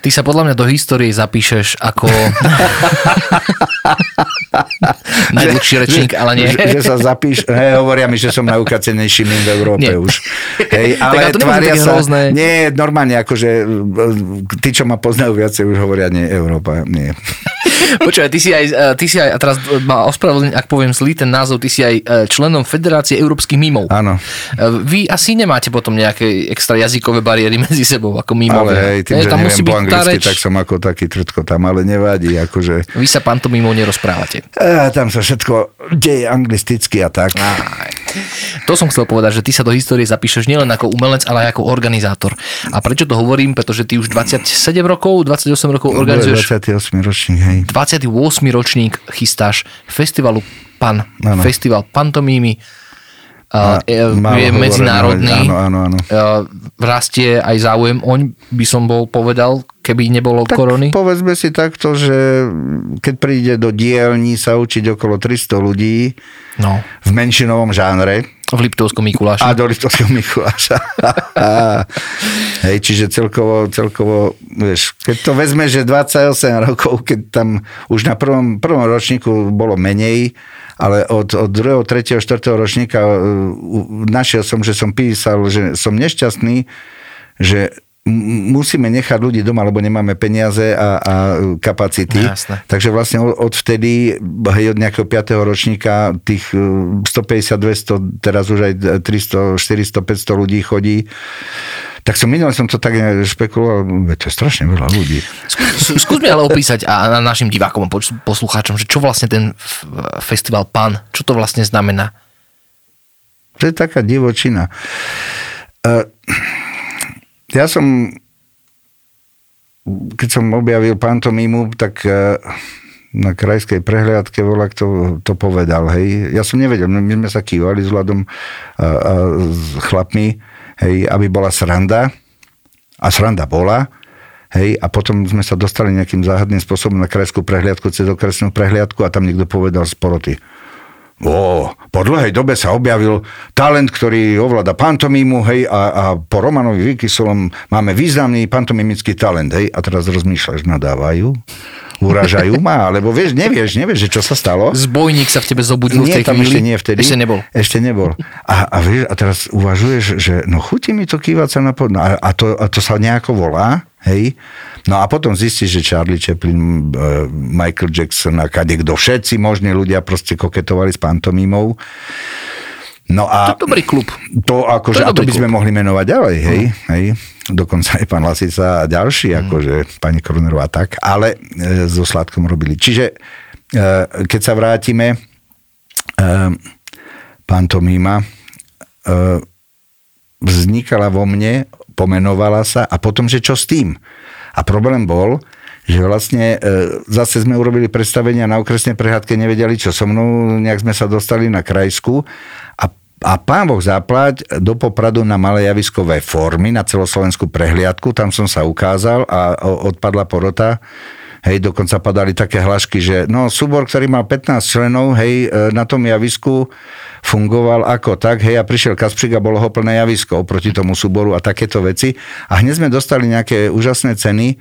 Ty sa podľa mňa do histórie zapíšeš ako najdlhší rečník, ale nie. Že, že sa zapíš, hej, hovoria mi, že som najúkacenejší mým v Európe nie. už. Hej, ale tak, tvária sa, hrozné. nie, normálne, akože tí, čo ma poznajú viacej, už hovoria, nie, Európa, nie. Počúvaj, ty si aj, e, ty si aj, a teraz ma ospravedlňujem, ak poviem zlý ten názov, ty si aj e, členom Federácie európskych mimov. Áno. E, vy asi nemáte potom nejaké extra jazykové bariéry medzi sebou, ako mimo. Ale hej, tým, že tam musí byť po anglicky, reč... tak som ako taký trtko tam, ale nevadí. Akože... Vy sa pantomimou nerozprávate. A, tam sa všetko deje anglisticky a tak. Aj. To som chcel povedať, že ty sa do histórie zapíšeš nielen ako umelec, ale aj ako organizátor. A prečo to hovorím? Pretože ty už 27 rokov, 28 rokov organizuješ... 28 ročník, hej. 28 ročník chystáš festivalu PAN, ano. festival pantomímy, uh, je medzinárodný, áno, áno, áno. Uh, rastie aj záujem oň, by som bol povedal, keby nebolo tak korony? povedzme si takto, že keď príde do dielní sa učiť okolo 300 ľudí no. v menšinovom žánre, v Liptovskom Mikuláši. A do Liptovského Mikuláša. Hej, čiže celkovo, celkovo, vieš, keď to vezme, že 28 rokov, keď tam už na prvom, prvom ročníku bolo menej, ale od, od druhého, tretieho, štvrtého ročníka uh, našiel som, že som písal, že som nešťastný, že musíme nechať ľudí doma, lebo nemáme peniaze a, a kapacity. No, jasné. Takže vlastne od vtedy, hej, od nejakého 5. ročníka, tých 150, e, 200, teraz už aj 300, 400, 500 ľudí chodí. Tak som minul som to tak špekuloval, to je strašne veľa ľudí. Skús mi ale opísať a našim divákom a poslucháčom, že čo vlastne ten festival PAN, čo to vlastne znamená? To je taká divočina. Uh, ja som, keď som objavil pantomimu, tak eh, na krajskej prehliadke volá, kto to povedal, hej. Ja som nevedel, my sme sa kývali s Vladom a, a s chlapmi, hej, aby bola sranda. A sranda bola, hej, a potom sme sa dostali nejakým záhadným spôsobom na krajskú prehliadku, cez okresnú prehliadku a tam niekto povedal z poroty Ó, po dlhej dobe sa objavil talent, ktorý ovláda pantomímu, hej, a, a po Romanovi Vykysolom máme významný pantomimický talent, hej, a teraz rozmýšľaš, nadávajú, uražajú ma, alebo vieš, nevieš, nevieš, že čo sa stalo. Zbojník sa v tebe zobudil nie, v tej tam chvíli? ešte nie vtedy. Ešte nebol. Ešte nebol. A, a, vieš, a teraz uvažuješ, že no chutí mi to kývať sa na pod... A, a, to, a to sa nejako volá, hej, No a potom zistíš, že Charlie Chaplin, e, Michael Jackson a kade kto všetci možní ľudia proste koketovali s pantomímou. No a... To je dobrý klub. To, akože, to a to by klub. sme mohli menovať ďalej, hej, uh hej. Dokonca aj pán Lasica a ďalší, uh akože pani Kronerová tak, ale e, so Sladkom robili. Čiže e, keď sa vrátime, e, pantomíma e, vznikala vo mne, pomenovala sa a potom, že čo s tým? A problém bol, že vlastne e, zase sme urobili predstavenia na okresnej prehľadke, nevedeli čo so mnou, nejak sme sa dostali na krajsku a a pán Boh zaplať do Popradu na malé javiskové formy, na celoslovenskú prehliadku, tam som sa ukázal a odpadla porota. Hej, dokonca padali také hlášky, že no, súbor, ktorý mal 15 členov, hej, e, na tom javisku fungoval ako tak, hej, a prišiel Kaspřík a bolo ho plné javisko oproti tomu súboru a takéto veci. A hneď sme dostali nejaké úžasné ceny,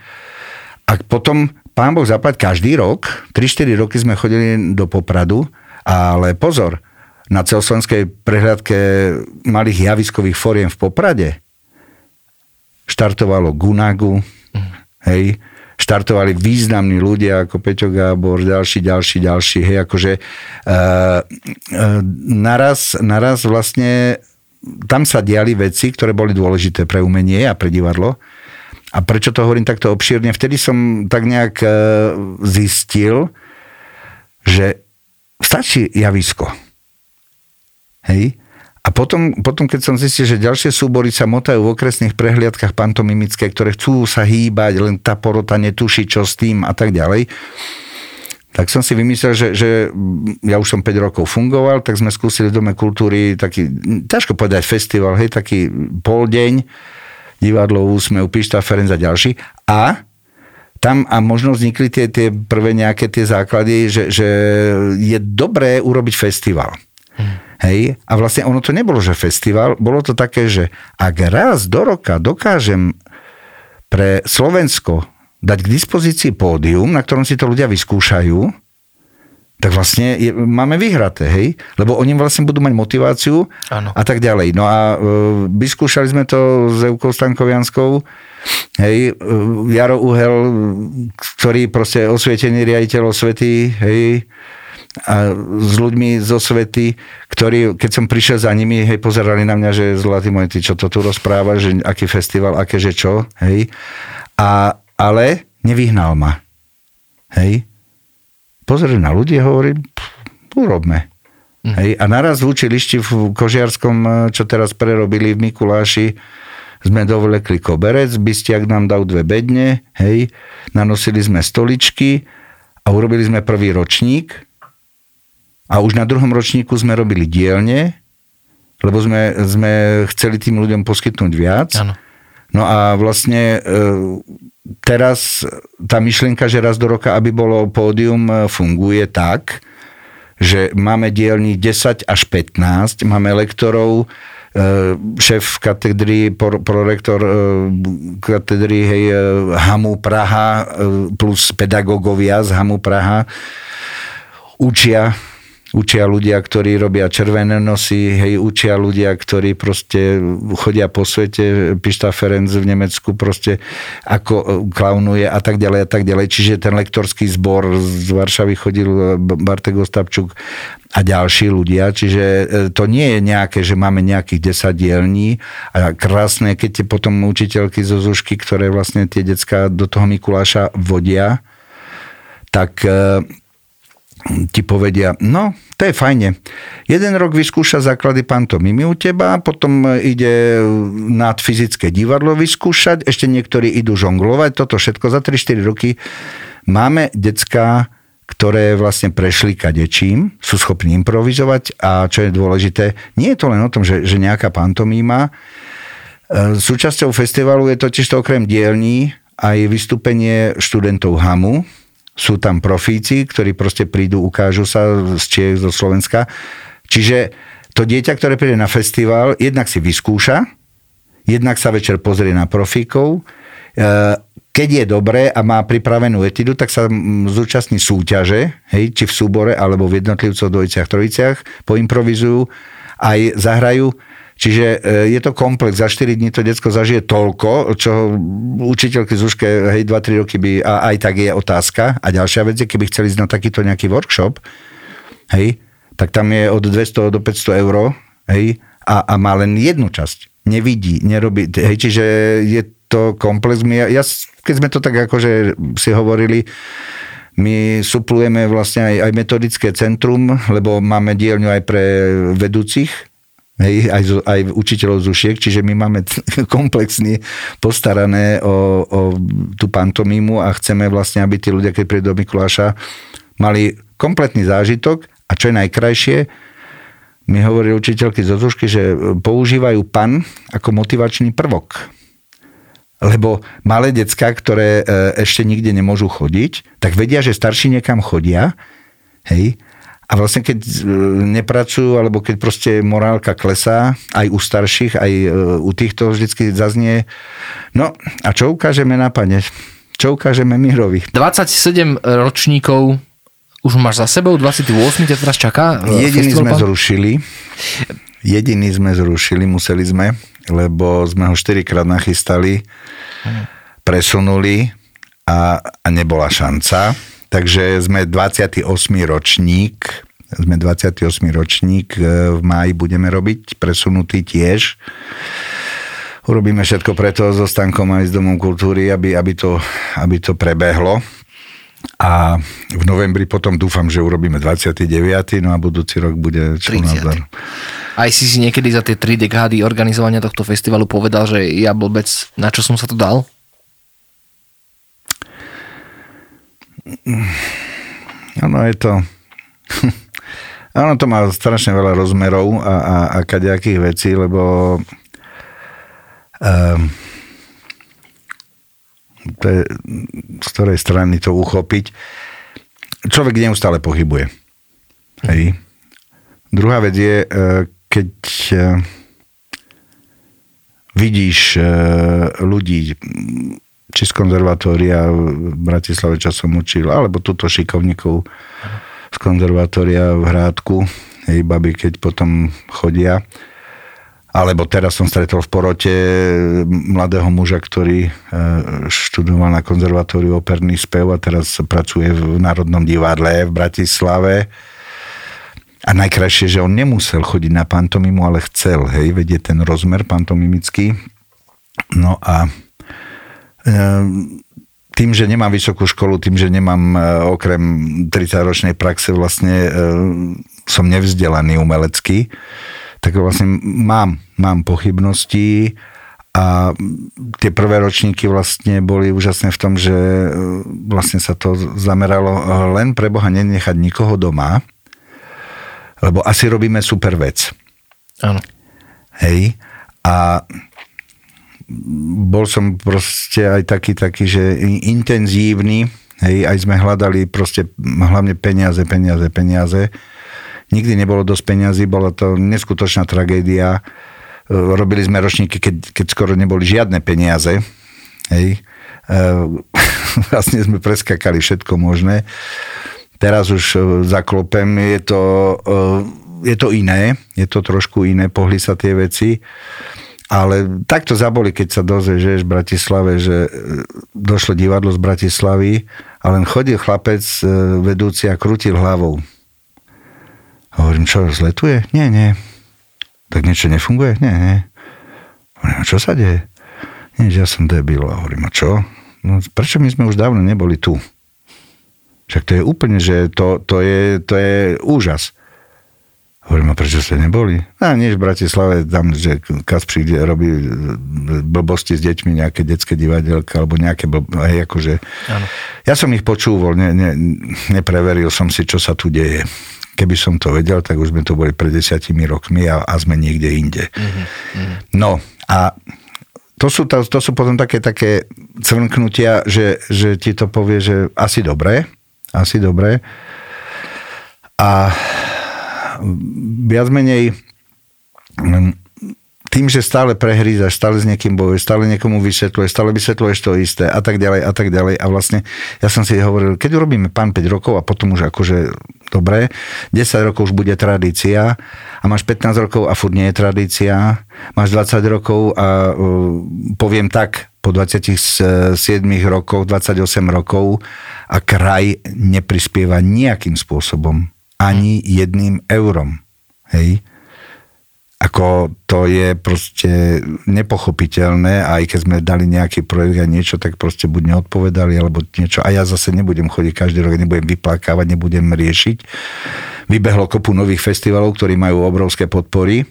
a potom pán Boh zaplať každý rok, 3-4 roky sme chodili do Popradu, ale pozor, na celoslovenskej prehľadke malých javiskových foriem v Poprade štartovalo Gunagu, hej, štartovali významní ľudia ako Peťo Gábor, ďalší, ďalší, ďalší, hej, akože uh, uh, naraz, naraz vlastne tam sa diali veci, ktoré boli dôležité pre umenie a pre divadlo. A prečo to hovorím takto obšírne? Vtedy som tak nejak uh, zistil, že stačí javisko. Hej? A potom, potom, keď som zistil, že ďalšie súbory sa motajú v okresných prehliadkach pantomimické, ktoré chcú sa hýbať, len tá porota netuší, čo s tým a tak ďalej, tak som si vymyslel, že, že ja už som 5 rokov fungoval, tak sme skúsili v Dome kultúry taký, ťažko povedať festival, hej, taký pol deň, divadlo Úsmev, Pišta, Ferenc a ďalší. A tam a možno vznikli tie, tie prvé nejaké tie základy, že, že je dobré urobiť festival. Hmm. Hej? A vlastne ono to nebolo, že festival, bolo to také, že ak raz do roka dokážem pre Slovensko dať k dispozícii pódium, na ktorom si to ľudia vyskúšajú, tak vlastne je, máme vyhraté, hej? Lebo oni vlastne budú mať motiváciu ano. a tak ďalej. No a e, vyskúšali sme to s Eukou Stankovianskou, hej, e, Jaro Uhel, ktorý proste osvietený riaditeľ osvety, hej, a s ľuďmi zo svety, ktorí, keď som prišiel za nimi, hej, pozerali na mňa, že zlatý môj, ty čo to tu rozpráva, že aký festival, aké, že čo, hej. A, ale nevyhnal ma. Hej. Pozreli na ľudí a hovorí, urobme. Mm. Hej. A naraz v učilišti v Kožiarskom, čo teraz prerobili v Mikuláši, sme dovlekli koberec, bystiak nám dal dve bedne, hej, nanosili sme stoličky a urobili sme prvý ročník, a už na druhom ročníku sme robili dielne, lebo sme, sme chceli tým ľuďom poskytnúť viac. Ano. No a vlastne e, teraz tá myšlienka, že raz do roka, aby bolo pódium, e, funguje tak, že máme dielní 10 až 15, máme lektorov, e, šéf katedry, prorektor katedry hej, HAMU Praha plus pedagógovia z HAMU Praha učia učia ľudia, ktorí robia červené nosy, hej, učia ľudia, ktorí proste chodia po svete, Pišta Ferenc v Nemecku proste ako e, klaunuje a tak ďalej a tak ďalej. Čiže ten lektorský zbor z Varšavy chodil e, Bartek Ostapčuk a ďalší ľudia, čiže e, to nie je nejaké, že máme nejakých 10 dielní a krásne, keď tie potom učiteľky zo Zušky, ktoré vlastne tie decka do toho Mikuláša vodia, tak ti povedia, no, to je fajne. Jeden rok vyskúša základy pantomimy u teba, potom ide nad fyzické divadlo vyskúšať, ešte niektorí idú žonglovať, toto všetko za 3-4 roky. Máme decka, ktoré vlastne prešli kadečím, sú schopní improvizovať a čo je dôležité, nie je to len o tom, že, že nejaká pantomíma. E, súčasťou festivalu je totiž to okrem dielní aj vystúpenie študentov HAMu, sú tam profíci, ktorí proste prídu, ukážu sa z Čiech, zo Slovenska. Čiže to dieťa, ktoré príde na festival, jednak si vyskúša, jednak sa večer pozrie na profíkov, e, keď je dobré a má pripravenú etidu, tak sa zúčastní súťaže, hej, či v súbore, alebo v jednotlivcoch, dvojiciach, trojiciach, poimprovizujú, aj zahrajú Čiže e, je to komplex. Za 4 dní to detsko zažije toľko, čo učiteľky Zuške, hej, 2-3 roky by, a aj tak je otázka. A ďalšia vec je, keby chceli ísť na takýto nejaký workshop, hej, tak tam je od 200 do 500 eur, hej, a, a má len jednu časť. Nevidí, nerobí, hej, čiže je to komplex. My, ja, keď sme to tak akože si hovorili, my suplujeme vlastne aj, aj metodické centrum, lebo máme dielňu aj pre vedúcich, Hej, aj, aj učiteľov zušiek, čiže my máme komplexne postarané o, o tú pantomímu a chceme vlastne, aby tí ľudia, keď prídu do Mikuláša, mali kompletný zážitok a čo je najkrajšie, mi hovorí učiteľky zo Zušky, že používajú pan ako motivačný prvok. Lebo malé decka, ktoré e, ešte nikde nemôžu chodiť, tak vedia, že starší niekam chodia, hej, a vlastne keď e, nepracujú, alebo keď proste morálka klesá, aj u starších, aj e, u týchto vždycky zaznie, no a čo ukážeme na pane? čo ukážeme Mirovi. 27 ročníkov už máš za sebou, 28 ťa teraz čaká? e, Jediný festival sme zrušili. Jediný sme zrušili, museli sme, lebo sme ho 4 krát nachystali, presunuli a, a nebola šanca. Takže sme 28. ročník, sme 28. ročník, e, v máji budeme robiť, presunutý tiež. Urobíme všetko preto so Stankom aj s Domom kultúry, aby, aby, to, aby to prebehlo. A v novembri potom dúfam, že urobíme 29. No a budúci rok bude čo 30.. názor. Aj si si niekedy za tie tri dekády organizovania tohto festivalu povedal, že ja blbec, na čo som sa tu dal? Áno, je to... Áno, to má strašne veľa rozmerov a, a, a kadejakých vecí, lebo um, to je, z ktorej strany to uchopiť. Človek neustále pohybuje. Hej. Druhá vec je, e, keď e, vidíš e, ľudí, či z konzervatória v Bratislave, čo som učil, alebo túto šikovníkov z konzervatória v Hrádku, hej, baby, keď potom chodia. Alebo teraz som stretol v porote mladého muža, ktorý e, študoval na konzervatóriu operný spev a teraz pracuje v Národnom divadle v Bratislave. A najkrajšie, že on nemusel chodiť na pantomimu, ale chcel, hej, vedie ten rozmer pantomimický. No a tým, že nemám vysokú školu, tým, že nemám e, okrem 30-ročnej praxe vlastne e, som nevzdelaný umelecký, tak vlastne mám, mám pochybnosti a tie prvé ročníky vlastne boli úžasné v tom, že e, vlastne sa to zameralo len pre Boha nenechať nikoho doma, lebo asi robíme super vec. Áno. Hej. A bol som proste aj taký, taký, že intenzívny, hej, aj sme hľadali proste hlavne peniaze, peniaze, peniaze. Nikdy nebolo dosť peniazy, bola to neskutočná tragédia. Robili sme ročníky, keď, keď skoro neboli žiadne peniaze. Hej. Vlastne sme preskakali všetko možné. Teraz už zaklopem, je to, je to iné, je to trošku iné, pohli sa tie veci. Ale takto zaboli, keď sa dozve, že v Bratislave, že došlo divadlo z Bratislavy a len chodil chlapec vedúci a krútil hlavou. Hovorím, čo, zletuje? Nie, nie. Tak niečo nefunguje? Nie, nie. Hovorím, a čo sa deje? Nie, ja som debil. A hovorím, a čo? No, prečo my sme už dávno neboli tu? Však to je úplne, že to, to, je, to je úžas. Hovorím, a prečo ste neboli? A nie v Bratislave, tam, že Kasprík robí blbosti s deťmi, nejaké detské divadelka, alebo nejaké blbosti, hej, akože... Ano. Ja som ich počúval, ne, ne, nepreveril som si, čo sa tu deje. Keby som to vedel, tak už sme tu boli pred desiatimi rokmi a, a sme niekde inde. Mm-hmm. No a to sú, to, to sú potom také, také cvrnknutia, že, že ti to povie, že asi dobre, asi dobre. A viac menej tým, že stále prehrízaš, stále s niekým bojuješ, stále niekomu vysvetľuješ, stále vysvetľuješ to isté a tak ďalej a tak ďalej. A vlastne ja som si hovoril, keď urobíme pán 5 rokov a potom už akože dobre, 10 rokov už bude tradícia a máš 15 rokov a furt nie je tradícia, máš 20 rokov a uh, poviem tak, po 27 rokoch, 28 rokov a kraj neprispieva nejakým spôsobom ani jedným eurom. Hej? Ako to je proste nepochopiteľné aj keď sme dali nejaký projekt a niečo, tak proste buď neodpovedali alebo niečo. A ja zase nebudem chodiť každý rok, nebudem vyplakávať, nebudem riešiť. Vybehlo kopu nových festivalov, ktorí majú obrovské podpory.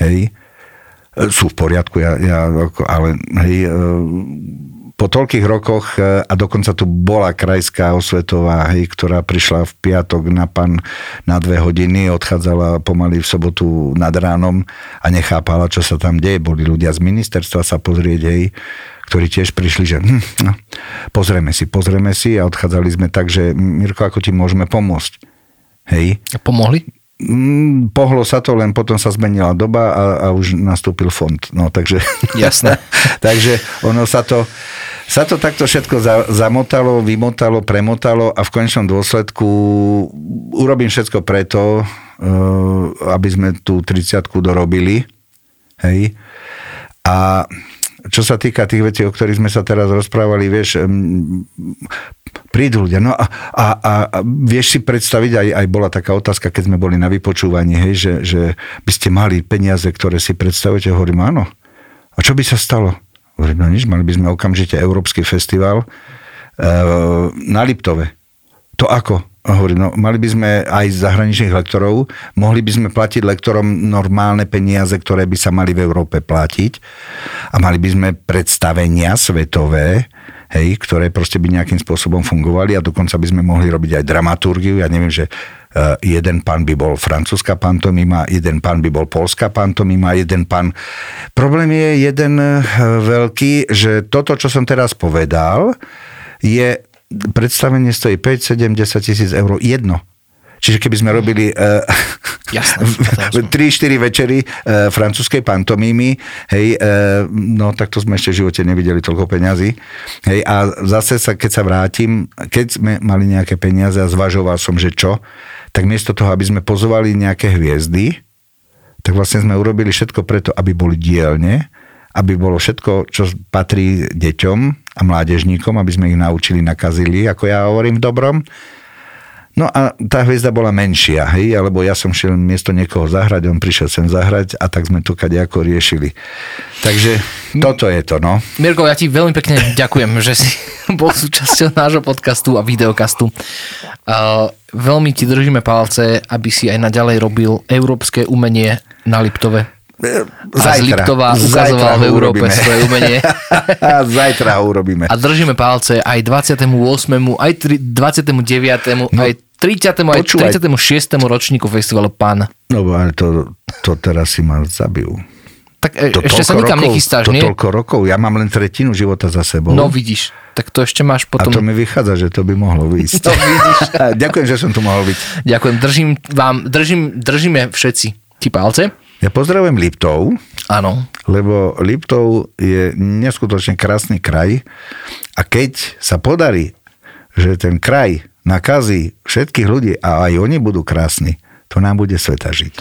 Hej. Sú v poriadku, ja, ja, ale hej, po toľkých rokoch a dokonca tu bola krajská osvetová, hej, ktorá prišla v piatok na pan na dve hodiny, odchádzala pomaly v sobotu nad ránom a nechápala, čo sa tam deje. Boli ľudia z ministerstva sa pozrieť, hej, ktorí tiež prišli, že hm, no, pozrieme si, pozrieme si a odchádzali sme tak, že Mirko, ako ti môžeme pomôcť? Hej. A pomohli? Mm, pohlo sa to, len potom sa zmenila doba a, a už nastúpil fond. No takže... Jasné. takže ono sa to sa to takto všetko za, zamotalo, vymotalo, premotalo a v konečnom dôsledku urobím všetko preto, uh, aby sme tú 30 dorobili. Hej. A čo sa týka tých vecí, o ktorých sme sa teraz rozprávali, vieš, prídu ľudia. No a, a, a, a vieš si predstaviť, aj, aj bola taká otázka, keď sme boli na vypočúvaní, hej, že, že by ste mali peniaze, ktoré si predstavujete. Hovorím, áno. A čo by sa stalo? Hovorím, no nič, mali by sme okamžite Európsky festival e, na Liptove. To ako? Hovorím, no mali by sme aj zahraničných lektorov, mohli by sme platiť lektorom normálne peniaze, ktoré by sa mali v Európe platiť a mali by sme predstavenia svetové, hej, ktoré proste by nejakým spôsobom fungovali a dokonca by sme mohli robiť aj dramaturgiu. Ja neviem, že jeden pán by bol francúzska pantomima, jeden pán by bol polská pantomima, jeden pán... Problém je jeden e, veľký, že toto, čo som teraz povedal, je predstavenie stojí 5, 7, 10 tisíc eur jedno. Čiže keby sme robili uh, Jasne, 3-4 večery uh, francúzskej pantomímy, hej, uh, no tak to sme ešte v živote nevideli toľko peňazí. Hej, a zase sa, keď sa vrátim, keď sme mali nejaké peniaze a zvažoval som, že čo, tak miesto toho, aby sme pozovali nejaké hviezdy, tak vlastne sme urobili všetko preto, aby boli dielne, aby bolo všetko, čo patrí deťom a mládežníkom, aby sme ich naučili, nakazili, ako ja hovorím v dobrom. No a tá hviezda bola menšia, hej, alebo ja som šiel miesto niekoho zahrať, on prišiel sem zahrať a tak sme to kadejako riešili. Takže toto je to, no. Mirko, ja ti veľmi pekne ďakujem, že si bol súčasťou nášho podcastu a videokastu. Veľmi ti držíme palce, aby si aj naďalej robil európske umenie na Liptove. Zajtra. A z Liptova ukazoval v Európe urobíme. svoje umenie. Zajtra ho urobíme. A držíme palce aj 28., aj 29., no, aj 30. aj 36. ročníku festivalu Pán. No ale to, to teraz si ma zabijú. Tak e, to ešte sa nikam rokov, nechystáš, to nie? toľko rokov, ja mám len tretinu života za sebou. No vidíš, tak to ešte máš potom... A to mi vychádza, že to by mohlo výjsť. No vidíš. Ďakujem, že som tu mohol byť. Ďakujem, držím vám, držím, držíme všetci ti palce. Ja pozdravujem Liptov. Áno. Lebo Liptov je neskutočne krásny kraj a keď sa podarí, že ten kraj nakazí všetkých ľudí a aj oni budú krásni, to nám bude sveta žiť.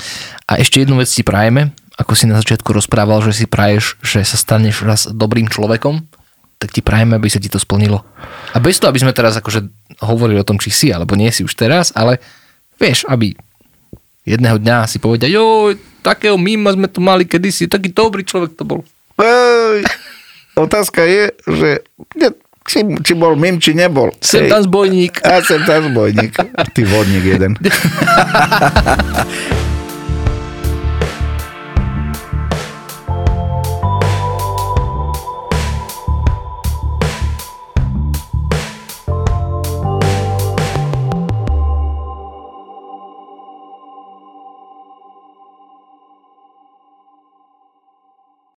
A ešte jednu vec ti prajeme, ako si na začiatku rozprával, že si praješ, že sa staneš raz dobrým človekom, tak ti prajeme, aby sa ti to splnilo. A bez toho, aby sme teraz akože hovorili o tom, či si alebo nie si už teraz, ale vieš, aby jedného dňa si povedia, jo, takého mima sme tu mali kedysi, taký dobrý človek to bol. Ej, otázka je, že či, či bol mim, či nebol. Sem tam zbojník. A sem tam zbojník. Ty vodník jeden.